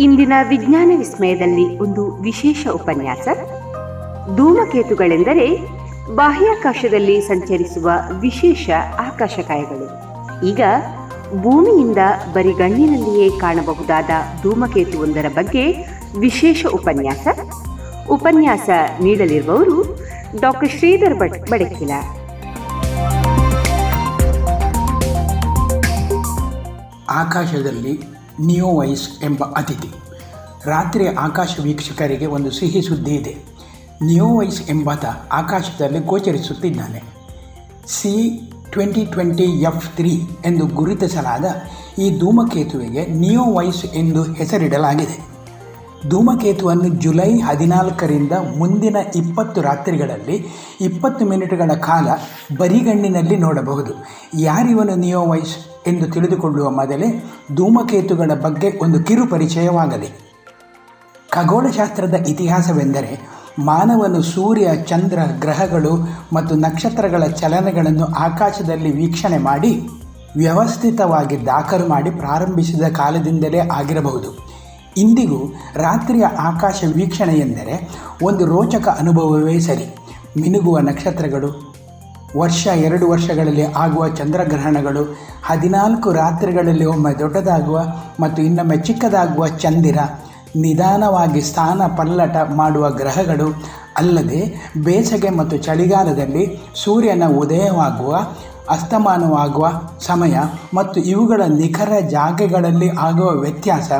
ಇಂದಿನ ವಿಜ್ಞಾನ ವಿಸ್ಮಯದಲ್ಲಿ ಒಂದು ವಿಶೇಷ ಉಪನ್ಯಾಸ. ಧೂಮಕೇತುಗಳೆಂದರೆ ಬಾಹ್ಯಾಕಾಶದಲ್ಲಿ ಸಂಚರಿಸುವ ವಿಶೇಷ ಆಕಾಶಕಾಯಗಳು. ಈಗ ಭೂಮಿಯಿಂದ ಬರಿಗಣ್ಣಿನಲ್ಲಿಯೇ ಕಾಣಬಹುದಾದ ಧೂಮಕೇತುವೊಂದರ ಬಗ್ಗೆ ವಿಶೇಷ ಉಪನ್ಯಾಸ. ಉಪನ್ಯಾಸ ನೀಡಲಿರುವವರು ಡಾಕ್ಟರ್ ಶ್ರೀಧರ್ ಭಟ್ ಬಡಕಿಲ. ಆಕಾಶದಲ್ಲಿ ನಿಯೋವೈಸ್ ಎಂಬ ಅತಿಥಿ. ರಾತ್ರಿ ಆಕಾಶ ವೀಕ್ಷಕರಿಗೆ ಒಂದು ಸಿಹಿ ಸುದ್ದಿ ಇದೆ. ನಿಯೋವೈಸ್ ಎಂಬಾತ ಆಕಾಶದಲ್ಲಿ ಗೋಚರಿಸುತ್ತಿದ್ದಾನೆ. C twenty twenty F three ಎಂದು ಗುರುತಿಸಲಾದ ಈ ಧೂಮಕೇತುವಿಗೆ ನಿಯೋವೈಸ್ ಎಂದು ಹೆಸರಿಡಲಾಗಿದೆ. ಧೂಮಕೇತುವನ್ನು ಜುಲೈ ಹದಿನಾಲ್ಕರಿಂದ ಮುಂದಿನ ಇಪ್ಪತ್ತು ರಾತ್ರಿಗಳಲ್ಲಿ ಇಪ್ಪತ್ತು ಮಿನಿಟ್ಗಳ ಕಾಲ ಬರಿಗಣ್ಣಿನಲ್ಲಿ ನೋಡಬಹುದು. ಯಾರಿವನು ನಿಯೋವೈಸ್ ಎಂದು ತಿಳಿದುಕೊಳ್ಳುವ ಮೊದಲೇ ಧೂಮಕೇತುಗಳ ಬಗ್ಗೆ ಒಂದು ಕಿರು ಪರಿಚಯವಾಗಲಿ. ಖಗೋಳಶಾಸ್ತ್ರದ ಇತಿಹಾಸವೆಂದರೆ ಮಾನವನು ಸೂರ್ಯ, ಚಂದ್ರ, ಗ್ರಹಗಳು ಮತ್ತು ನಕ್ಷತ್ರಗಳ ಚಲನೆಗಳನ್ನು ಆಕಾಶದಲ್ಲಿ ವೀಕ್ಷಣೆ ಮಾಡಿ ವ್ಯವಸ್ಥಿತವಾಗಿ ದಾಖಲು ಮಾಡಿ ಪ್ರಾರಂಭಿಸಿದ ಕಾಲದಿಂದಲೇ ಆಗಿರಬಹುದು. ಇಂದಿಗೂ ರಾತ್ರಿಯ ಆಕಾಶ ವೀಕ್ಷಣೆ ಎಂದರೆ ಒಂದು ರೋಚಕ ಅನುಭವವೇ ಸರಿ. ಮಿನುಗುವ ನಕ್ಷತ್ರಗಳು, ವರ್ಷ ಎರಡು ವರ್ಷಗಳಲ್ಲಿ ಆಗುವ ಚಂದ್ರಗ್ರಹಣಗಳು, ಹದಿನಾಲ್ಕು ರಾತ್ರಿಗಳಲ್ಲಿ ಒಮ್ಮೆ ದೊಡ್ಡದಾಗುವ ಮತ್ತು ಇನ್ನೊಮ್ಮೆ ಚಿಕ್ಕದಾಗುವ ಚಂದಿರ, ನಿಧಾನವಾಗಿ ಸ್ಥಾನ ಪಲ್ಲಟ ಮಾಡುವ ಗ್ರಹಗಳು, ಅಲ್ಲದೆ ಬೇಸಗೆ ಮತ್ತು ಚಳಿಗಾಲದಲ್ಲಿ ಸೂರ್ಯನ ಉದಯವಾಗುವ ಅಸ್ತಮಾನವಾಗುವ ಸಮಯ ಮತ್ತು ಇವುಗಳ ನಿಖರ ಜಾಗಗಳಲ್ಲಿ ಆಗುವ ವ್ಯತ್ಯಾಸ,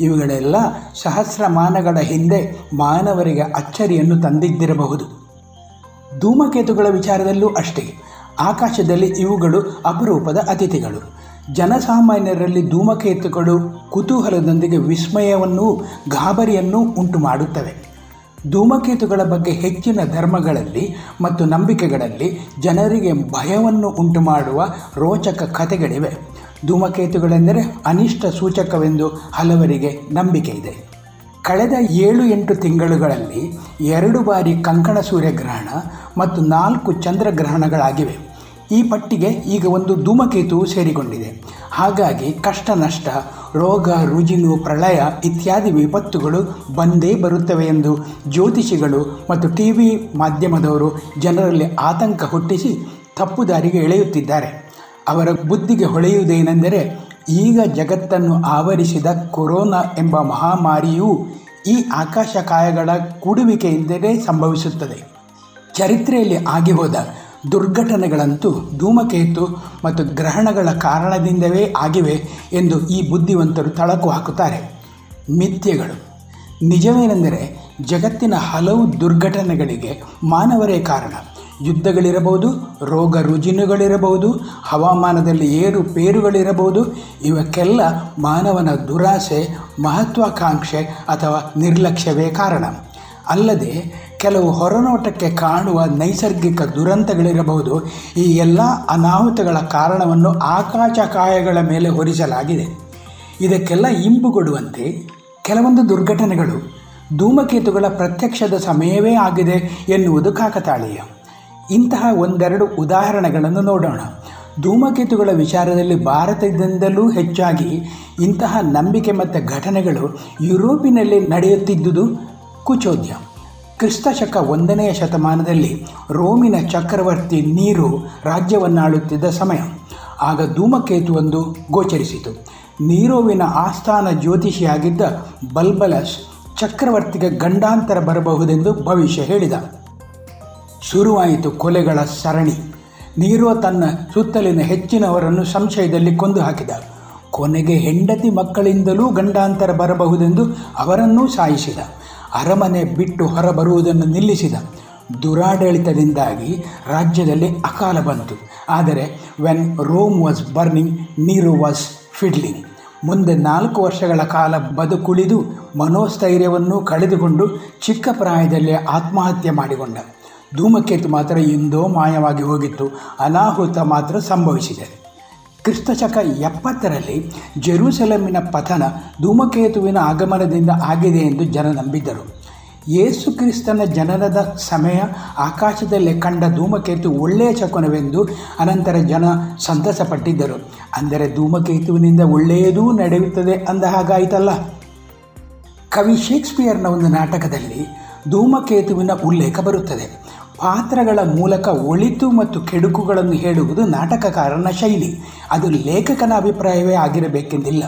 ಇವುಗಳೆಲ್ಲ ಸಹಸ್ರಮಾನಗಳ ಹಿಂದೆ ಮಾನವರಿಗೆ ಅಚ್ಚರಿಯನ್ನು ತಂದಿದ್ದಿರಬಹುದು. ಧೂಮಕೇತುಗಳ ವಿಚಾರದಲ್ಲೂ ಅಷ್ಟೇ. ಆಕಾಶದಲ್ಲಿ ಇವುಗಳು ಅಪರೂಪದ ಅತಿಥಿಗಳು. ಜನಸಾಮಾನ್ಯರಲ್ಲಿ ಧೂಮಕೇತುಗಳು ಕುತೂಹಲದೊಂದಿಗೆ ವಿಸ್ಮಯವನ್ನೂ ಗಾಬರಿಯನ್ನೂ ಉಂಟು ಮಾಡುತ್ತವೆ ಧೂಮಕೇತುಗಳ ಬಗ್ಗೆ ಹೆಚ್ಚಿನ ಧರ್ಮಗಳಲ್ಲಿ ಮತ್ತು ನಂಬಿಕೆಗಳಲ್ಲಿ ಜನರಿಗೆ ಭಯವನ್ನು ಉಂಟುಮಾಡುವ ರೋಚಕ ಕಥೆಗಳಿವೆ. ಧೂಮಕೇತುಗಳೆಂದರೆ ಅನಿಷ್ಟ ಸೂಚಕವೆಂದು ಹಲವರಿಗೆ ನಂಬಿಕೆ ಇದೆ. ಕಳೆದ ಏಳು ಎಂಟು ತಿಂಗಳುಗಳಲ್ಲಿ ಎರಡು ಬಾರಿ ಕಂಕಣ ಸೂರ್ಯಗ್ರಹಣ ಮತ್ತು ನಾಲ್ಕು ಚಂದ್ರಗ್ರಹಣಗಳಾಗಿವೆ. ಈ ಪಟ್ಟಿಗೆ ಈಗ ಒಂದು ಧೂಮಕೇತುವು ಸೇರಿಕೊಂಡಿದೆ. ಹಾಗಾಗಿ ಕಷ್ಟ, ನಷ್ಟ, ರೋಗ ರುಜಿನು ಪ್ರಳಯ ಇತ್ಯಾದಿ ವಿಪತ್ತುಗಳು ಬಂದೇ ಬರುತ್ತವೆ ಎಂದು ಜ್ಯೋತಿಷಿಗಳು ಮತ್ತು ಟಿ ವಿ ಮಾಧ್ಯಮದವರು ಜನರಲ್ಲಿ ಆತಂಕ ಹುಟ್ಟಿಸಿ ತಪ್ಪು ದಾರಿಗೆ ಎಳೆಯುತ್ತಿದ್ದಾರೆ. ಅವರ ಬುದ್ಧಿಗೆ ಹೊಳೆಯುವುದೇನೆಂದರೆ ಈಗ ಜಗತ್ತನ್ನು ಆವರಿಸಿದ ಕೊರೋನಾ ಎಂಬ ಮಹಾಮಾರಿಯು ಈ ಆಕಾಶಕಾಯಗಳ ಕೂಡುವಿಕೆಯಿಂದಲೇ ಸಂಭವಿಸುತ್ತದೆ. ಚರಿತ್ರೆಯಲ್ಲಿ ಆಗಿ ಹೋದ ದುರ್ಘಟನೆಗಳಂತೂ ಧೂಮಕೇತು ಮತ್ತು ಗ್ರಹಣಗಳ ಕಾರಣದಿಂದವೇ ಆಗಿವೆ ಎಂದು ಈ ಬುದ್ಧಿವಂತರು ತಳಕು ಹಾಕುತ್ತಾರೆ. ಮಿಥ್ಯಗಳು. ನಿಜವೇನೆಂದರೆ ಜಗತ್ತಿನ ಹಲವು ದುರ್ಘಟನೆಗಳಿಗೆ ಮಾನವರೇ ಕಾರಣ. ಯುದ್ಧಗಳಿರಬಹುದು, ರೋಗ ರುಜಿನುಗಳಿರಬಹುದು, ಹವಾಮಾನದಲ್ಲಿ ಏರುಪೇರುಗಳಿರಬಹುದು ಇವಕ್ಕೆಲ್ಲ ಮಾನವನ ದುರಾಸೆ, ಮಹತ್ವಾಕಾಂಕ್ಷೆ ಅಥವಾ ನಿರ್ಲಕ್ಷ್ಯವೇ ಕಾರಣ. ಅಲ್ಲದೆ ಕೆಲವು ಹೊರನೋಟಕ್ಕೆ ಕಾಣುವ ನೈಸರ್ಗಿಕ ದುರಂತಗಳಿರಬಹುದು. ಈ ಎಲ್ಲ ಅನಾಹುತಗಳ ಕಾರಣವನ್ನು ಆಕಾಶಕಾಯಗಳ ಮೇಲೆ ಹೊರಿಸಲಾಗಿದೆ. ಇದಕ್ಕೆಲ್ಲ ಇಂಬುಗೊಡುವಂತೆ ಕೆಲವೊಂದು ದುರ್ಘಟನೆಗಳು ಧೂಮಕೇತುಗಳ ಪ್ರತ್ಯಕ್ಷದ ಸಮಯವೇ ಆಗಿದೆ ಎನ್ನುವುದು ಕಾಕತಾಳೀಯ. ಇಂತಹ ಒಂದೆರಡು ಉದಾಹರಣೆಗಳನ್ನು ನೋಡೋಣ. ಧೂಮಕೇತುಗಳ ವಿಚಾರದಲ್ಲಿ ಭಾರತದಿಂದಲೂ ಹೆಚ್ಚಾಗಿ ಇಂತಹ ನಂಬಿಕೆ ಮತ್ತು ಘಟನೆಗಳು ಯುರೋಪಿನಲ್ಲಿ ನಡೆಯುತ್ತಿದ್ದುದು ಕುಚೋದ್ಯ. ಕ್ರಿಸ್ತಶಕ ಒಂದನೆಯ ಶತಮಾನದಲ್ಲಿ ರೋಮಿನ ಚಕ್ರವರ್ತಿ ನೀರು ರಾಜ್ಯವನ್ನಾಳುತ್ತಿದ್ದ ಸಮಯ. ಆಗ ಧೂಮಕೇತುವೊಂದು ಗೋಚರಿಸಿತು. ನೀರೋವಿನ ಆಸ್ಥಾನ ಜ್ಯೋತಿಷಿಯಾಗಿದ್ದ ಬಲ್ಬಲಸ್ ಚಕ್ರವರ್ತಿಗೆ ಗಂಡಾಂತರ ಬರಬಹುದೆಂದು ಭವಿಷ್ಯ ಹೇಳಿದ. ಶುರುವಾಯಿತು ಕೊಲೆಗಳ ಸರಣಿ. ನೀರೋ ತನ್ನ ಸುತ್ತಲಿನ ಹೆಚ್ಚಿನವರನ್ನು ಸಂಶಯದಲ್ಲಿ ಕೊಂದು ಹಾಕಿದ. ಕೊನೆಗೆ ಹೆಂಡತಿ ಮಕ್ಕಳಿಂದಲೂ ಗಂಡಾಂತರ ಬರಬಹುದೆಂದು ಅವರನ್ನೂ ಸಾಯಿಸಿದ. ಅರಮನೆ ಬಿಟ್ಟು ಹೊರಬರುವುದನ್ನು ನಿಲ್ಲಿಸಿದ ದುರಾಡಳಿತದಿಂದಾಗಿ ರಾಜ್ಯದಲ್ಲಿ ಅಕಾಲ ಬಂತು. ಆದರೆ when Rome was burning Nero was fiddling ಮುಂದೆ ನಾಲ್ಕು ವರ್ಷಗಳ ಕಾಲ ಬದುಕುಳಿದು ಮನೋಸ್ಥೈರ್ಯವನ್ನು ಕಳೆದುಕೊಂಡು ಚಿಕ್ಕ ಪ್ರಾಯದಲ್ಲಿ ಆತ್ಮಹತ್ಯೆ ಮಾಡಿಕೊಂಡ. ಧೂಮಕೇತು ಮಾತ್ರ ಇಂದೋ ಮಾಯವಾಗಿ ಹೋಗಿತ್ತು. ಅನಾಹುತ ಮಾತ್ರ ಸಂಭವಿಸಿದೆ. ಕ್ರಿಸ್ತಶಕ ಎಪ್ಪತ್ತರಲ್ಲಿ ಜೆರೂಸಲಮಿನ ಪತನ ಧೂಮಕೇತುವಿನ ಆಗಮನದಿಂದ ಆಗಿದೆ ಎಂದು ಜನ ನಂಬಿದ್ದರು. ಯೇಸು ಕ್ರಿಸ್ತನ ಜನನದ ಸಮಯ, ಆಕಾಶದಲ್ಲಿ ಕಂಡ ಧೂಮಕೇತು ಒಳ್ಳೆಯ ಶಕುನವೆಂದು ಅನಂತರ ಜನ ಸಂತಸಪಟ್ಟಿದ್ದರು. ಅಂದರೆ ಧೂಮಕೇತುವಿನಿಂದ ಒಳ್ಳೆಯದೂ ನಡೆಯುತ್ತದೆ ಅಂದ ಹಾಗಾಯಿತಲ್ಲ. ಕವಿ ಶೇಕ್ಸ್ಪಿಯರ್ನ ಒಂದು ನಾಟಕದಲ್ಲಿ ಧೂಮಕೇತುವಿನ ಉಲ್ಲೇಖ ಬರುತ್ತದೆ. ಪಾತ್ರಗಳ ಮೂಲಕ ಒಳಿತು ಮತ್ತು ಕೆಡುಕುಗಳನ್ನು ಹೇಳುವುದು ನಾಟಕಕಾರನ ಶೈಲಿ. ಅದು ಲೇಖಕನ ಅಭಿಪ್ರಾಯವೇ ಆಗಿರಬೇಕೆಂದಿಲ್ಲ.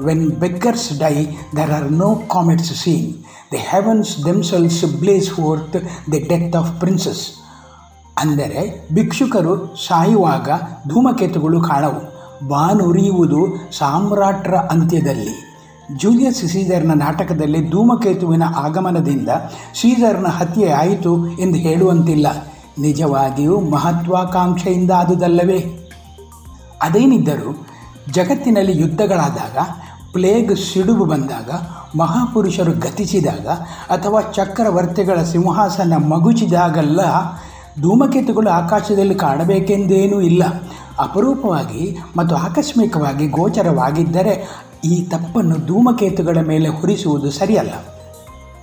When beggars die there are no comets seen the heavens themselves blaze forth the death of princes ಅಂದರೆ ಭಿಕ್ಷುಕರು ಸಾಯುವಾಗ ಧೂಮಕೇತುಗಳು ಕಾಣವು. ಬಾನುರಿಯುವುದು ಸಾಮ್ರಾಟ್ರ ಅಂತ್ಯದಲ್ಲಿ. ಜೂಲಿಯಸ್ ಸೀಸರ್ನ ನಾಟಕದಲ್ಲಿ ಧೂಮಕೇತುವಿನ ಆಗಮನದಿಂದ ಸೀಸರ್ನ ಹತ್ಯೆ ಆಯಿತು ಎಂದು ಹೇಳುವಂತಿಲ್ಲ. ನಿಜವಾಗಿಯೂ ಮಹತ್ವಾಕಾಂಕ್ಷೆಯಿಂದ ಆದುದಲ್ಲವೇ? ಅದೇನಿದ್ದರೂ, ಜಗತ್ತಿನಲ್ಲಿ ಯುದ್ಧಗಳಾದಾಗ, ಪ್ಲೇಗ್ ಸಿಡುಬು ಬಂದಾಗ, ಮಹಾಪುರುಷರು ಗತಿಸಿದಾಗ, ಅಥವಾ ಚಕ್ರವರ್ತಿಗಳ ಸಿಂಹಾಸನ ಮಗುಚಿದಾಗಲ್ಲ, ಧೂಮಕೇತುಗಳು ಆಕಾಶದಲ್ಲಿ ಕಾಣಬೇಕೆಂದೇನೂ ಇಲ್ಲ. ಅಪರೂಪವಾಗಿ ಮತ್ತು ಆಕಸ್ಮಿಕವಾಗಿ ಗೋಚರವಾಗಿದ್ದರೆ ಈ ತಪ್ಪನ್ನು ಧೂಮಕೇತುಗಳ ಮೇಲೆ ಹೊರಿಸುವುದು ಸರಿಯಲ್ಲ.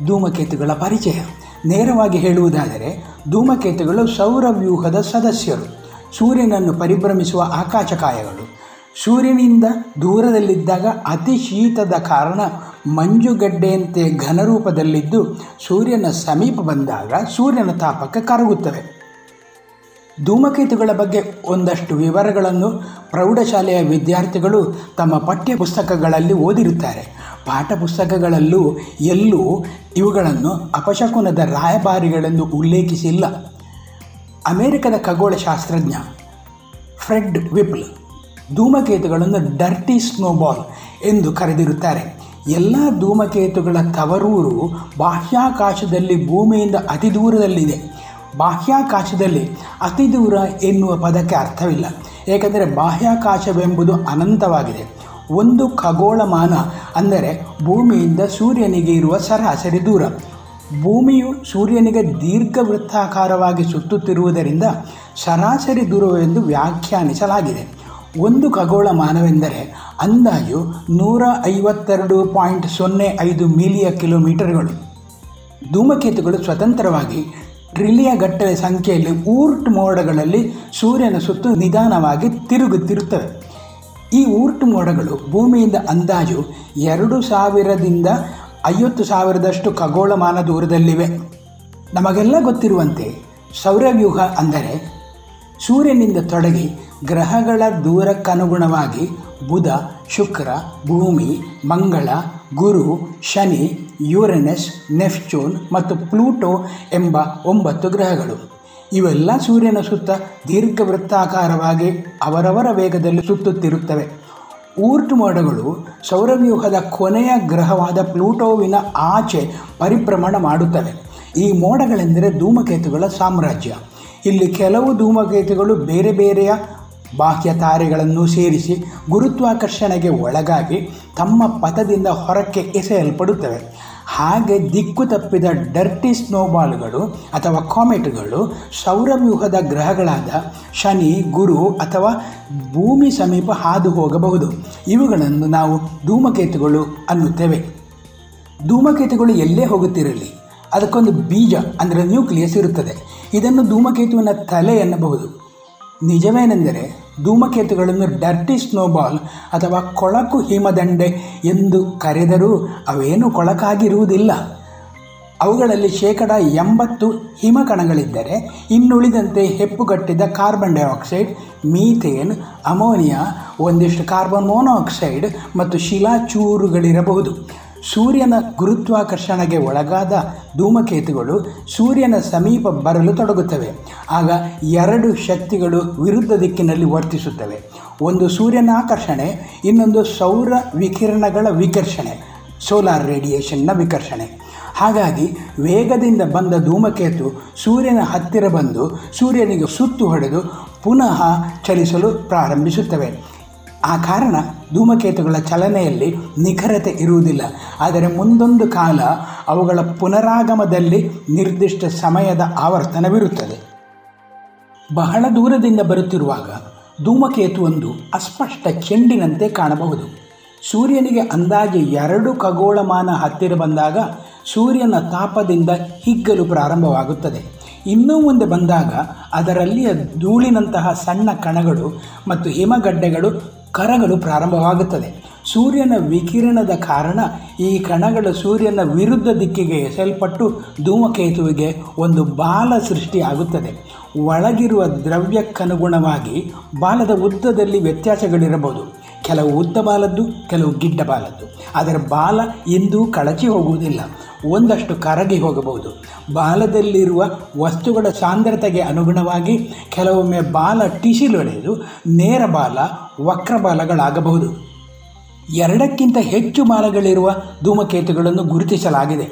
ಧೂಮಕೇತುಗಳ ಪರಿಚಯ. ನೇರವಾಗಿ ಹೇಳುವುದಾದರೆ, ಧೂಮಕೇತುಗಳು ಸೌರವ್ಯೂಹದ ಸದಸ್ಯರು. ಸೂರ್ಯನನ್ನು ಪರಿಭ್ರಮಿಸುವ ಆಕಾಶಕಾಯಗಳು. ಸೂರ್ಯನಿಂದ ದೂರದಲ್ಲಿದ್ದಾಗ ಅತಿ ಶೀತದ ಕಾರಣ ಮಂಜುಗಡ್ಡೆಯಂತೆ ಘನರೂಪದಲ್ಲಿದ್ದು ಸೂರ್ಯನ ಸಮೀಪ ಬಂದಾಗ ಸೂರ್ಯನ ತಾಪಕ್ಕೆ ಕರಗುತ್ತವೆ. ಧೂಮಕೇತುಗಳ ಬಗ್ಗೆ ಒಂದಷ್ಟು ವಿವರಗಳನ್ನು ಪ್ರೌಢಶಾಲೆಯ ವಿದ್ಯಾರ್ಥಿಗಳು ತಮ್ಮ ಪಠ್ಯ ಪುಸ್ತಕಗಳಲ್ಲಿ ಓದಿರುತ್ತಾರೆ. ಪಾಠ ಪುಸ್ತಕಗಳಲ್ಲೂ ಎಲ್ಲೂ ಇವುಗಳನ್ನು ಅಪಶಕುನದ ರಾಯಭಾರಿಗಳೆಂದು ಉಲ್ಲೇಖಿಸಿಲ್ಲ. ಅಮೆರಿಕದ ಖಗೋಳಶಾಸ್ತ್ರಜ್ಞ ಫ್ರೆಡ್ ವಿಪ್ಲ್ ಧೂಮಕೇತುಗಳನ್ನು ಡರ್ಟಿ ಸ್ನೋಬಾಲ್ ಎಂದು ಕರೆದಿರುತ್ತಾರೆ. ಎಲ್ಲ ಧೂಮಕೇತುಗಳ ತವರೂರು ಬಾಹ್ಯಾಕಾಶದಲ್ಲಿ ಭೂಮಿಯಿಂದ ಅತಿ ದೂರದಲ್ಲಿದೆ. ಬಾಹ್ಯಾಕಾಶದಲ್ಲಿ ಅತಿ ದೂರ ಎನ್ನುವ ಪದಕ್ಕೆ ಅರ್ಥವಿಲ್ಲ. ಏಕೆಂದರೆ ಬಾಹ್ಯಾಕಾಶವೆಂಬುದು ಅನಂತವಾಗಿದೆ. ಒಂದು ಖಗೋಳಮಾನ, ಅಂದರೆ ಭೂಮಿಯಿಂದ ಸೂರ್ಯನಿಗೆ ಇರುವ ಸರಾಸರಿ ದೂರ. ಭೂಮಿಯು ಸೂರ್ಯನಿಗೆ ದೀರ್ಘ ವೃತ್ತಾಕಾರವಾಗಿ ಸುತ್ತುತ್ತಿರುವುದರಿಂದ ಸರಾಸರಿ ದೂರವೆಂದು ವ್ಯಾಖ್ಯಾನಿಸಲಾಗಿದೆ. ಒಂದು ಖಗೋಳಮಾನವೆಂದರೆ ಅಂದಾಜು ನೂರ ಐವತ್ತೆರಡು ಪಾಯಿಂಟ್ ಸೊನ್ನೆ ಐದು ಮಿಲಿಯ ಕಿಲೋಮೀಟರ್ಗಳು. ಧೂಮಕೇತುಗಳು ಸ್ವತಂತ್ರವಾಗಿ ಟ್ರಿಲಿಯ ಗಟ್ಟಲೆ ಸಂಖ್ಯೆಯಲ್ಲಿ ಊರ್ಟ್ ಮೋಡಗಳಲ್ಲಿ ಸೂರ್ಯನ ಸುತ್ತು ನಿಧಾನವಾಗಿ ತಿರುಗುತ್ತಿರುತ್ತವೆ. ಈ ಊರ್ಟ್ ಮೋಡಗಳು ಭೂಮಿಯಿಂದ ಅಂದಾಜು ಎರಡು ಸಾವಿರದಿಂದ ಐವತ್ತು ಸಾವಿರದಷ್ಟು ಖಗೋಳಮಾನ ದೂರದಲ್ಲಿವೆ. ನಮಗೆಲ್ಲ ಗೊತ್ತಿರುವಂತೆ ಸೌರವ್ಯೂಹ ಅಂದರೆ ಸೂರ್ಯನಿಂದ ತೊಡಗಿ ಗ್ರಹಗಳ ದೂರಕ್ಕನುಗುಣವಾಗಿ ಬುಧ, ಶುಕ್ರ, ಭೂಮಿ, ಮಂಗಳ, ಗುರು, ಶನಿ ಯುರೆನಸ್ ನೆಫ್ಚೂನ್ ಮತ್ತು ಪ್ಲೂಟೋ ಎಂಬ ಒಂಬತ್ತು ಗ್ರಹಗಳು. ಇವೆಲ್ಲ ಸೂರ್ಯನ ಸುತ್ತ ದೀರ್ಘವೃತ್ತಾಕಾರವಾಗಿ ಅವರವರ ವೇಗದಲ್ಲಿ ಸುತ್ತುತ್ತಿರುತ್ತವೆ. ಊರ್ಟ್ ಮೋಡಗಳು ಸೌರವ್ಯೂಹದ ಕೊನೆಯ ಗ್ರಹವಾದ ಪ್ಲೂಟೋವಿನ ಆಚೆ ಪರಿಭ್ರಮಣ ಮಾಡುತ್ತವೆ. ಈ ಮೋಡಗಳೆಂದರೆ ಧೂಮಕೇತುಗಳ ಸಾಮ್ರಾಜ್ಯ. ಇಲ್ಲಿ ಕೆಲವು ಧೂಮಕೇತುಗಳು ಬೇರೆ ಬೇರೆಯ ಬಾಹ್ಯ ತಾರೆಗಳನ್ನು ಸೇರಿಸಿ ಗುರುತ್ವಾಕರ್ಷಣೆಗೆ ಒಳಗಾಗಿ ತಮ್ಮ ಪಥದಿಂದ ಹೊರಕ್ಕೆ ಎಸೆಯಲ್ಪಡುತ್ತವೆ. ಹಾಗೆ ದಿಕ್ಕು ತಪ್ಪಿದ ಡರ್ಟಿ ಸ್ನೋಬಾಲ್ಗಳು ಅಥವಾ ಕಾಮೆಟ್ಗಳು ಸೌರವ್ಯೂಹದ ಗ್ರಹಗಳಾದ ಶನಿ, ಗುರು ಅಥವಾ ಭೂಮಿ ಸಮೀಪ ಹಾದು ಹೋಗಬಹುದು. ಇವುಗಳನ್ನು ನಾವು ಧೂಮಕೇತುಗಳು ಅನ್ನುತ್ತೇವೆ. ಧೂಮಕೇತುಗಳು ಎಲ್ಲೇ ಹೋಗುತ್ತಿರಲಿ, ಅದಕ್ಕೊಂದು ಬೀಜ ಅಂದರೆ ನ್ಯೂಕ್ಲಿಯಸ್ ಇರುತ್ತದೆ. ಇದನ್ನು ಧೂಮಕೇತುವಿನ ತಲೆ ಎನ್ನಬಹುದು. ನಿಜವೇನೆಂದರೆ ಧೂಮಕೇತುಗಳನ್ನು ಡರ್ಟಿ ಸ್ನೋಬಾಲ್ ಅಥವಾ ಕೊಳಕು ಹಿಮದಂಡೆ ಎಂದು ಕರೆದರೂ ಅವೇನು ಕೊಳಕಾಗಿರುವುದಿಲ್ಲ. ಅವುಗಳಲ್ಲಿ ಶೇಕಡ ಎಂಬತ್ತು ಹಿಮಕಣಗಳಿದ್ದರೆ, ಇನ್ನುಳಿದಂತೆ ಹೆಪ್ಪುಗಟ್ಟಿದ ಕಾರ್ಬನ್ ಡೈಆಕ್ಸೈಡ್, ಮೀಥೇನ್, ಅಮೋನಿಯಾ, ಒಂದಿಷ್ಟು ಕಾರ್ಬನ್ ಮೊನಾಕ್ಸೈಡ್ ಮತ್ತು ಶಿಲಾಚೂರುಗಳಿರಬಹುದು ಸೂರ್ಯನ ಗುರುತ್ವಾಕರ್ಷಣೆಗೆ ಒಳಗಾದ ಧೂಮಕೇತುಗಳು ಸೂರ್ಯನ ಸಮೀಪ ಬರಲು ತೊಡಗುತ್ತವೆ. ಆಗ ಎರಡು ಶಕ್ತಿಗಳು ವಿರುದ್ಧ ದಿಕ್ಕಿನಲ್ಲಿ ವರ್ತಿಸುತ್ತವೆ. ಒಂದು ಸೂರ್ಯನ ಆಕರ್ಷಣೆ ಇನ್ನೊಂದು ಸೌರ ವಿಕಿರಣಗಳ ವಿಕರ್ಷಣೆ, ಸೋಲಾರ್ ರೇಡಿಯೇಷನ್ನ ವಿಕರ್ಷಣೆ. ಹಾಗಾಗಿ ವೇಗದಿಂದ ಬಂದ ಧೂಮಕೇತು ಸೂರ್ಯನ ಹತ್ತಿರ ಬಂದು ಸೂರ್ಯನಿಗೆ ಸುತ್ತು ಹೊಡೆದು ಪುನಃ ಚಲಿಸಲು ಪ್ರಾರಂಭಿಸುತ್ತವೆ. ಆ ಕಾರಣ ಧೂಮಕೇತುಗಳ ಚಲನೆಯಲ್ಲಿ ನಿಖರತೆ ಇರುವುದಿಲ್ಲ. ಆದರೆ ಮುಂದೊಂದು ಕಾಲ ಅವುಗಳ ಪುನರಾಗಮದಲ್ಲಿ ನಿರ್ದಿಷ್ಟ ಸಮಯದ ಆವರ್ತನವಿರುತ್ತದೆ ಬಹಳ ದೂರದಿಂದ ಬರುತ್ತಿರುವಾಗ ಧೂಮಕೇತುವೊಂದು ಅಸ್ಪಷ್ಟ ಚೆಂಡಿನಂತೆ ಕಾಣಬಹುದು. ಸೂರ್ಯನಿಗೆ ಅಂದಾಜು ಎರಡು ಖಗೋಳಮಾನ ಹತ್ತಿರ ಬಂದಾಗ ಸೂರ್ಯನ ತಾಪದಿಂದ ಹಿಗ್ಗಲು ಪ್ರಾರಂಭವಾಗುತ್ತದೆ. ಇನ್ನೂ ಮುಂದೆ ಬಂದಾಗ ಅದರಲ್ಲಿಯ ಧೂಳಿನಂತಹ ಸಣ್ಣ ಕಣಗಳು ಮತ್ತು ಹಿಮಗಡ್ಡೆಗಳು ಕರಗಲು ಪ್ರಾರಂಭವಾಗುತ್ತದೆ ಸೂರ್ಯನ ವಿಕಿರಣದ ಕಾರಣ ಈ ಕಣಗಳು ಸೂರ್ಯನ ವಿರುದ್ಧ ದಿಕ್ಕಿಗೆ ಎಸೆಯಲ್ಪಟ್ಟು ಧೂಮಕೇತುವಿಗೆ ಒಂದು ಬಾಲ ಸೃಷ್ಟಿಯಾಗುತ್ತದೆ. ಒಳಗಿರುವ ದ್ರವ್ಯಕ್ಕನುಗುಣವಾಗಿ ಬಾಲದ ಉದ್ದದಲ್ಲಿ ವ್ಯತ್ಯಾಸಗಳಿರಬಹುದು. ಕೆಲವು ಉದ್ದ ಬಾಲದ್ದು, ಕೆಲವು ಗಿಡ್ಡ ಬಾಲದ್ದು. ಅದರ ಬಾಲ ಎಂದೂ ಕಳಚಿ ಹೋಗುವುದಿಲ್ಲ. ಒಂದಷ್ಟು ಕರಗಿ ಹೋಗಬಹುದು. ಬಾಲದಲ್ಲಿರುವ ವಸ್ತುಗಳ ಸಾಂದ್ರತೆಗೆ ಅನುಗುಣವಾಗಿ ಕೆಲವೊಮ್ಮೆ ಬಾಲ ಟಿಸಿಲೊಡೆದು ನೇರ ಬಾಲ ವಕ್ರ ಬಾಲಗಳಾಗಬಹುದು ಎರಡಕ್ಕಿಂತ ಹೆಚ್ಚು ಮಾಲಗಳಿರುವ ಧೂಮಕೇತುಗಳನ್ನು ಗುರುತಿಸಲಾಗಿದೆ.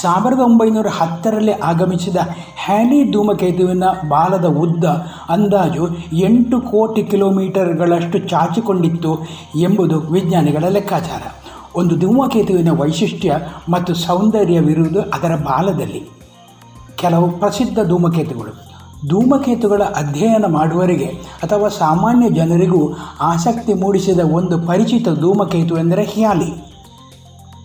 ಸಾವಿರದ ಒಂಬೈನೂರ ಹತ್ತರಲ್ಲಿ ಆಗಮಿಸಿದ ಹ್ಯಾಲಿ ಧೂಮಕೇತುವಿನ ಬಾಲದ ಉದ್ದ ಅಂದಾಜು ಎಂಟು ಕೋಟಿ ಕಿಲೋಮೀಟರ್ಗಳಷ್ಟು ಚಾಚಿಕೊಂಡಿತ್ತು ಎಂಬುದು ವಿಜ್ಞಾನಿಗಳ ಲೆಕ್ಕಾಚಾರ. ಒಂದು ಧೂಮಕೇತುವಿನ ವೈಶಿಷ್ಟ್ಯ ಮತ್ತು ಸೌಂದರ್ಯವಿರುವುದು ಅದರ ಬಾಲದಲ್ಲಿ. ಕೆಲವು ಪ್ರಸಿದ್ಧ ಧೂಮಕೇತುಗಳು. ಧೂಮಕೇತುಗಳ ಅಧ್ಯಯನ ಮಾಡುವವರಿಗೆ ಅಥವಾ ಸಾಮಾನ್ಯ ಜನರಿಗೂ ಆಸಕ್ತಿ ಮೂಡಿಸಿದ ಒಂದು ಪರಿಚಿತ ಧೂಮಕೇತು ಎಂದರೆ ಹ್ಯಾಲಿ.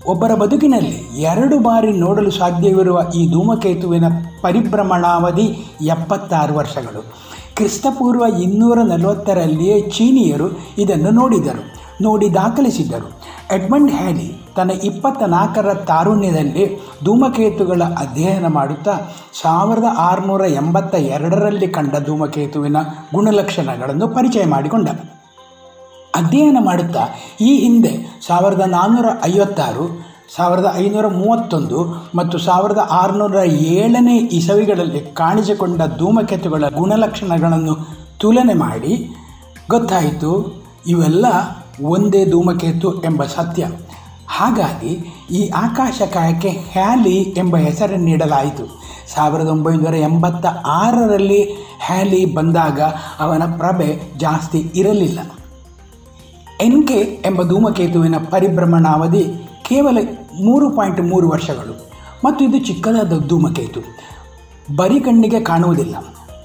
ಒಬ್ಬರ ಬದುಕಿನಲ್ಲಿ ಎರಡು ಬಾರಿ ನೋಡಲು ಸಾಧ್ಯವಿರುವ ಈ ಧೂಮಕೇತುವಿನ ಪರಿಭ್ರಮಣಾವಧಿ ಎಪ್ಪತ್ತಾರು ವರ್ಷಗಳು. ಕ್ರಿಸ್ತಪೂರ್ವ ಇನ್ನೂರ ನಲವತ್ತರಲ್ಲಿಯೇ ಚೀನಿಯರು ಇದನ್ನು ನೋಡಿದರು. ನೋಡಿ ದಾಖಲಿಸಿದ್ದರು. ಎಡ್ಮಂಡ್ ಹ್ಯಾಲಿ ತನ್ನ ಇಪ್ಪತ್ತ ನಾಲ್ಕರ ತಾರುಣ್ಯದಲ್ಲಿ ಧೂಮಕೇತುಗಳ ಅಧ್ಯಯನ ಮಾಡುತ್ತಾ ಸಾವಿರದ ಆರುನೂರ ಎಂಬತ್ತ ಎರಡರಲ್ಲಿ ಕಂಡ ಧೂಮಕೇತುವಿನ ಗುಣಲಕ್ಷಣಗಳನ್ನು ಪರಿಚಯ ಮಾಡಿಕೊಂಡ. ಅಧ್ಯಯನ ಮಾಡುತ್ತಾ ಈ ಹಿಂದೆ ಸಾವಿರದ ನಾನ್ನೂರ ಐವತ್ತಾರು, ಸಾವಿರದ ಐನೂರ ಮೂವತ್ತೊಂದು ಮತ್ತು ಸಾವಿರದ ಆರುನೂರ ಏಳನೇ ಇಸವಿಗಳಲ್ಲಿ ಕಾಣಿಸಿಕೊಂಡ ಧೂಮಕೇತುಗಳ ಗುಣಲಕ್ಷಣಗಳನ್ನು ತುಲನೆ ಮಾಡಿ ಗೊತ್ತಾಯಿತು ಇವೆಲ್ಲ ಒಂದೇ ಧೂಮಕೇತು ಎಂಬ ಸತ್ಯ. ಹಾಗಾಗಿ ಈ ಆಕಾಶಕಾಯಕ್ಕೆ ಹ್ಯಾಲಿ ಎಂಬ ಹೆಸರನ್ನು ನೀಡಲಾಯಿತು. ಸಾವಿರದ ಒಂಬೈನೂರ ಎಂಬತ್ತ ಆರರಲ್ಲಿ ಹ್ಯಾಲಿ ಬಂದಾಗ ಅವನ ಪ್ರಭೆ ಜಾಸ್ತಿ ಇರಲಿಲ್ಲ. ಎನ್ ಕೆ ಎಂಬ ಧೂಮಕೇತುವಿನ ಪರಿಭ್ರಮಣಾವಧಿ ಕೇವಲ ಮೂರು ಪಾಯಿಂಟ್ ಮೂರು ವರ್ಷಗಳು. ಮತ್ತು ಇದು ಚಿಕ್ಕದಾದ ಧೂಮಕೇತು ಬರಿ ಕಣ್ಣಿಗೆ ಕಾಣುವುದಿಲ್ಲ.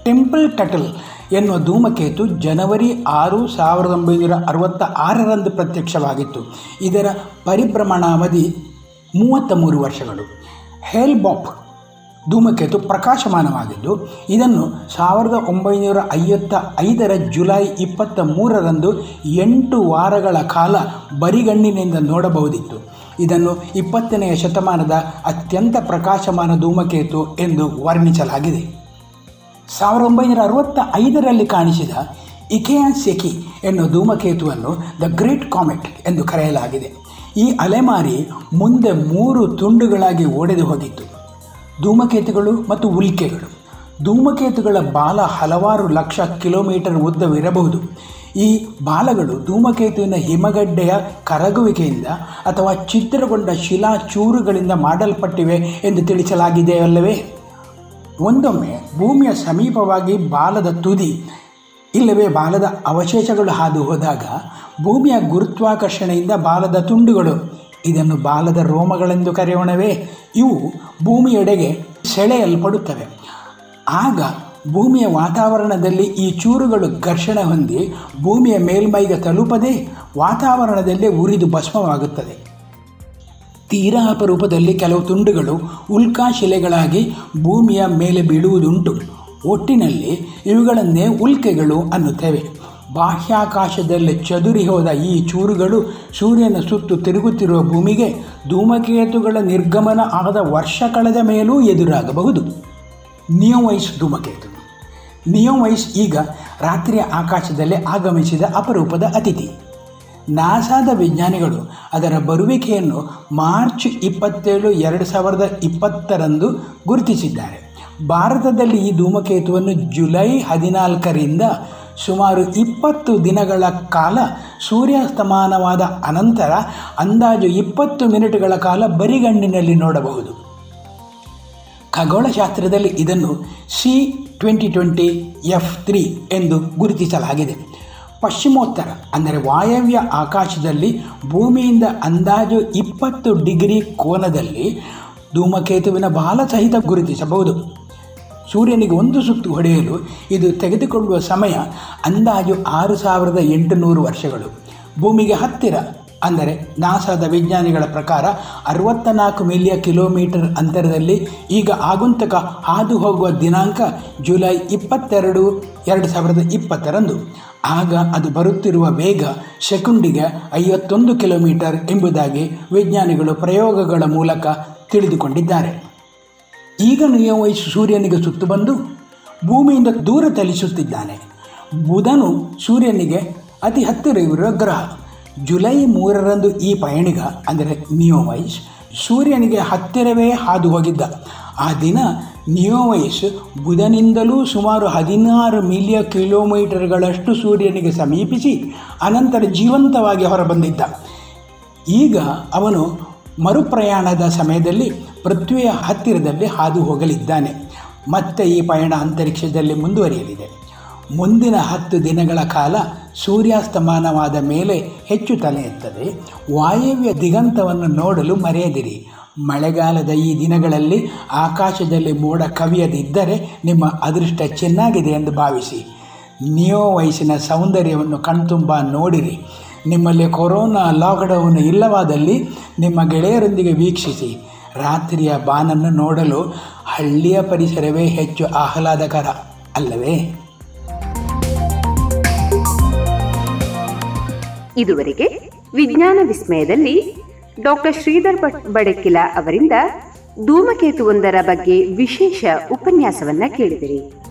ಟೆಂಪಲ್ ಟಟಲ್ ಎನ್ನುವ ಧೂಮಕೇತು ಜನವರಿ ಆರು ಸಾವಿರದ ಒಂಬೈನೂರ ಅರವತ್ತ ಆರರಂದು ಪ್ರತ್ಯಕ್ಷವಾಗಿತ್ತು. ಇದರ ಪರಿಭ್ರಮಣಾವಧಿ ಮೂವತ್ತ ಮೂರು ವರ್ಷಗಳು. ಹೇಲ್ಬಾಪ್ ಧೂಮಕೇತು ಪ್ರಕಾಶಮಾನವಾಗಿದ್ದು, ಇದನ್ನು ಸಾವಿರದ ಒಂಬೈನೂರ ಐವತ್ತ ಐದರ ಜುಲೈ ಇಪ್ಪತ್ತ ಮೂರರಂದು ಎಂಟು ವಾರಗಳ ಕಾಲ ಬರಿಗಣ್ಣಿನಿಂದ ನೋಡಬಹುದಿತ್ತು. ಇದನ್ನು ಇಪ್ಪತ್ತನೆಯ ಶತಮಾನದ ಅತ್ಯಂತ ಪ್ರಕಾಶಮಾನ ಧೂಮಕೇತು ಎಂದು ವರ್ಣಿಸಲಾಗಿದೆ. ಸಾವಿರದ ಒಂಬೈನೂರ ಅರವತ್ತ ಐದರಲ್ಲಿ ಕಾಣಿಸಿದ ಇಕೆಯಾ ಸೆಕಿ ಎನ್ನುವ ಧೂಮಕೇತುವನ್ನು ದ ಗ್ರೇಟ್ ಕಾಮೆಟ್ ಎಂದು ಕರೆಯಲಾಗಿದೆ. ಈ ಅಲೆಮಾರಿ ಮುಂದೆ ಮೂರು ತುಂಡುಗಳಾಗಿ ಒಡೆದು ಹೋಗಿತ್ತು. ಧೂಮಕೇತುಗಳು ಮತ್ತು ಉಲ್ಕೆಗಳು. ಧೂಮಕೇತುಗಳ ಬಾಲ ಹಲವಾರು ಲಕ್ಷ ಕಿಲೋಮೀಟರ್ ಉದ್ದವಿರಬಹುದು. ಈ ಬಾಲಗಳು ಧೂಮಕೇತುವಿನ ಹಿಮಗಡ್ಡೆಯ ಕರಗುವಿಕೆಯಿಂದ ಅಥವಾ ಚಿತ್ರಗೊಂಡ ಶಿಲಾಚೂರುಗಳಿಂದ ಮಾಡಲ್ಪಟ್ಟಿವೆ ಎಂದು ತಿಳಿಸಲಾಗಿದೆಯಲ್ಲವೇ? ಒಂದೊಮ್ಮೆ ಭೂಮಿಯ ಸಮೀಪವಾಗಿ ಬಾಲದ ತುದಿ, ಇಲ್ಲವೇ ಬಾಲದ ಅವಶೇಷಗಳು ಹಾದು ಹೋದಾಗ ಭೂಮಿಯ ಗುರುತ್ವಾಕರ್ಷಣೆಯಿಂದ ಬಾಲದ ತುಂಡುಗಳು. ಇದನ್ನು ಬಾಲದ ರೋಮಗಳೆಂದು ಕರೆಯೋಣವೇ. ಇವು ಭೂಮಿಯೆಡೆಗೆ ಸೆಳೆಯಲ್ಪಡುತ್ತವೆ. ಆಗ ಭೂಮಿಯ ವಾತಾವರಣದಲ್ಲಿ ಈ ಚೂರುಗಳು ಘರ್ಷಣೆ ಹೊಂದಿ ಭೂಮಿಯ ಮೇಲ್ಮೈಗೆ ತಲುಪದೆ ವಾತಾವರಣದಲ್ಲೇ ಉರಿದು ಭಸ್ಮವಾಗುತ್ತದೆ. ತೀರಾ ಅಪರೂಪದಲ್ಲಿ ಕೆಲವು ತುಂಡುಗಳು ಉಲ್ಕಾಶಿಲೆಗಳಾಗಿ ಭೂಮಿಯ ಮೇಲೆ ಬೀಳುವುದುಂಟು. ಒಟ್ಟಿನಲ್ಲಿ ಇವುಗಳನ್ನೇ ಉಲ್ಕೆಗಳು ಅನ್ನುತ್ತೇವೆ. ಬಾಹ್ಯಾಕಾಶದಲ್ಲಿ ಚದುರಿ ಹೋದ ಈ ಚೂರುಗಳು ಸೂರ್ಯನ ಸುತ್ತು ತಿರುಗುತ್ತಿರುವ ಭೂಮಿಗೆ ಧೂಮಕೇತುಗಳ ನಿರ್ಗಮನ ಆದ ವರ್ಷ ಕಳೆದ ಮೇಲೂ ಎದುರಾಗಬಹುದು. ನಿಯೋವೈಸ್ ಧೂಮಕೇತು. ನಿಯೋವೈಸ್ ಈಗ ರಾತ್ರಿಯ ಆಕಾಶದಲ್ಲಿ ಆಗಮಿಸಿದ ಅಪರೂಪದ ಅತಿಥಿ. ನಾಸಾದ ವಿಜ್ಞಾನಿಗಳು ಅದರ ಬರುವಿಕೆಯನ್ನು ಮಾರ್ಚ್ ಇಪ್ಪತ್ತೇಳು ಎರಡು ಸಾವಿರದ ಇಪ್ಪತ್ತರಂದು ಗುರುತಿಸಿದ್ದಾರೆ. ಭಾರತದಲ್ಲಿ ಈ ಧೂಮಕೇತುವನ್ನು ಜುಲೈ ಹದಿನಾಲ್ಕರಿಂದ ಸುಮಾರು ಇಪ್ಪತ್ತು ದಿನಗಳ ಕಾಲ ಸೂರ್ಯಾಸ್ತಮಾನವಾದ ಅನಂತರ ಅಂದಾಜು ಇಪ್ಪತ್ತು ಮಿನಿಟ್ಗಳ ಕಾಲ ಬರಿಗಣ್ಣಿನಲ್ಲಿ ನೋಡಬಹುದು. ಖಗೋಳಶಾಸ್ತ್ರದಲ್ಲಿ ಇದನ್ನು C twenty twenty F three ಎಂದು ಗುರುತಿಸಲಾಗಿದೆ. ಪಶ್ಚಿಮೋತ್ತರ, ಅಂದರೆ ವಾಯವ್ಯ ಆಕಾಶದಲ್ಲಿ ಭೂಮಿಯಿಂದ ಅಂದಾಜು ಇಪ್ಪತ್ತು ಡಿಗ್ರಿ ಕೋನದಲ್ಲಿ ಧೂಮಕೇತುವಿನ ಬಾಲ ಸಹಿತ ಗುರುತಿಸಬಹುದು. ಸೂರ್ಯನಿಗೆ ಒಂದು ಸುತ್ತು ಹೊಡೆಯಲು ಇದು ತೆಗೆದುಕೊಳ್ಳುವ ಸಮಯ ಅಂದಾಜು ಆರು ಸಾವಿರದ ಎಂಟುನೂರು ವರ್ಷಗಳು. ಭೂಮಿಗೆ ಹತ್ತಿರ ಅಂದರೆ ನಾಸಾದ ವಿಜ್ಞಾನಿಗಳ ಪ್ರಕಾರ ಅರವತ್ತ ನಾಲ್ಕು ಮಿಲಿಯ ಕಿಲೋಮೀಟರ್ ಅಂತರದಲ್ಲಿ ಈಗ ಆಗುಂತಕ ಹಾದು ಹೋಗುವ ದಿನಾಂಕ ಜುಲೈ ಇಪ್ಪತ್ತೆರಡು, ಎರಡು ಸಾವಿರದ ಇಪ್ಪತ್ತರಂದು. ಆಗ ಅದು ಬರುತ್ತಿರುವ ವೇಗ ಸೆಕೆಂಡಿಗೆ ಐವತ್ತೊಂದು ಕಿಲೋಮೀಟರ್ ಎಂಬುದಾಗಿ ವಿಜ್ಞಾನಿಗಳು ಪ್ರಯೋಗಗಳ ಮೂಲಕ ತಿಳಿದುಕೊಂಡಿದ್ದಾರೆ. ಈಗ ನೀವು ಸೂರ್ಯನಿಗೆ ಸುತ್ತು ಬಂದು ಭೂಮಿಯಿಂದ ದೂರ ಚಲಿಸುತ್ತಿದ್ದಾನೆ. ಬುಧನು ಸೂರ್ಯನಿಗೆ ಅತಿ ಹತ್ತಿರವಿರುವ ಗ್ರಹ. ಜುಲೈ ಮೂರರಂದು ಈ ಪಯಣಿಗ, ಅಂದರೆ ನಿಯೋವೈಶ್, ಸೂರ್ಯನಿಗೆ ಹತ್ತಿರವೇ ಹಾದು ಹೋಗಿದ್ದ ಆ ದಿನ ನಿಯೋವೈಶ್ ಬುಧನಿಂದಲೂ ಸುಮಾರು ಹದಿನಾರು ಮಿಲಿಯ ಕಿಲೋಮೀಟರ್ಗಳಷ್ಟು ಸೂರ್ಯನಿಗೆ ಸಮೀಪಿಸಿ ಅನಂತರ ಜೀವಂತವಾಗಿ ಹೊರಬಂದಿದ್ದ. ಈಗ ಅವನು ಮರುಪ್ರಯಾಣದ ಸಮಯದಲ್ಲಿ ಪೃಥ್ವಿಯ ಹತ್ತಿರದಲ್ಲಿ ಹಾದು ಹೋಗಲಿದ್ದಾನೆ ಮತ್ತೆ ಈ ಪಯಣ ಅಂತರಿಕ್ಷದಲ್ಲಿ ಮುಂದುವರಿಯಲಿದೆ. ಮುಂದಿನ ಹತ್ತು ದಿನಗಳ ಕಾಲ ಸೂರ್ಯಾಸ್ತಮಾನವಾದ ಮೇಲೆ ಹೆಚ್ಚು ತಲೆ ಎತ್ತದೆ. ವಾಯವ್ಯ ದಿಗಂತವನ್ನು ನೋಡಲು ಮರೆಯದಿರಿ. ಮಳೆಗಾಲದ ಈ ದಿನಗಳಲ್ಲಿ ಆಕಾಶದಲ್ಲಿ ಮೋಡ ಕವಿಯದಿದ್ದರೆ ನಿಮ್ಮ ಅದೃಷ್ಟ ಚೆನ್ನಾಗಿದೆ ಎಂದು ಭಾವಿಸಿ. ನಿಯೋ ವಯಸ್ಸಿನ ಸೌಂದರ್ಯವನ್ನು ಕಣ್ತುಂಬ ನೋಡಿರಿ. ನಿಮ್ಮಲ್ಲಿ ಕೊರೋನಾ ಲಾಕ್ಡೌನ್ ಇಲ್ಲವಾದಲ್ಲಿ ನಿಮ್ಮ ಗೆಳೆಯರೊಂದಿಗೆ ವೀಕ್ಷಿಸಿ. ರಾತ್ರಿಯ ಬಾನನ್ನು ನೋಡಲು ಹಳ್ಳಿಯ ಪರಿಸರವೇ ಹೆಚ್ಚು ಆಹ್ಲಾದಕರ, ಅಲ್ಲವೇ? ಇದುವರೆಗೆ ವಿಜ್ಞಾನ ವಿಸ್ಮಯದಲ್ಲಿ ಡಾಕ್ಟರ್ ಶ್ರೀಧರ್ ಬಡಕಿಲ ಅವರಿಂದ ಧೂಮಕೇತುವೊಂದರ ಬಗ್ಗೆ ವಿಶೇಷ ಉಪನ್ಯಾಸವನ್ನ ಕೇಳಿದಿರಿ.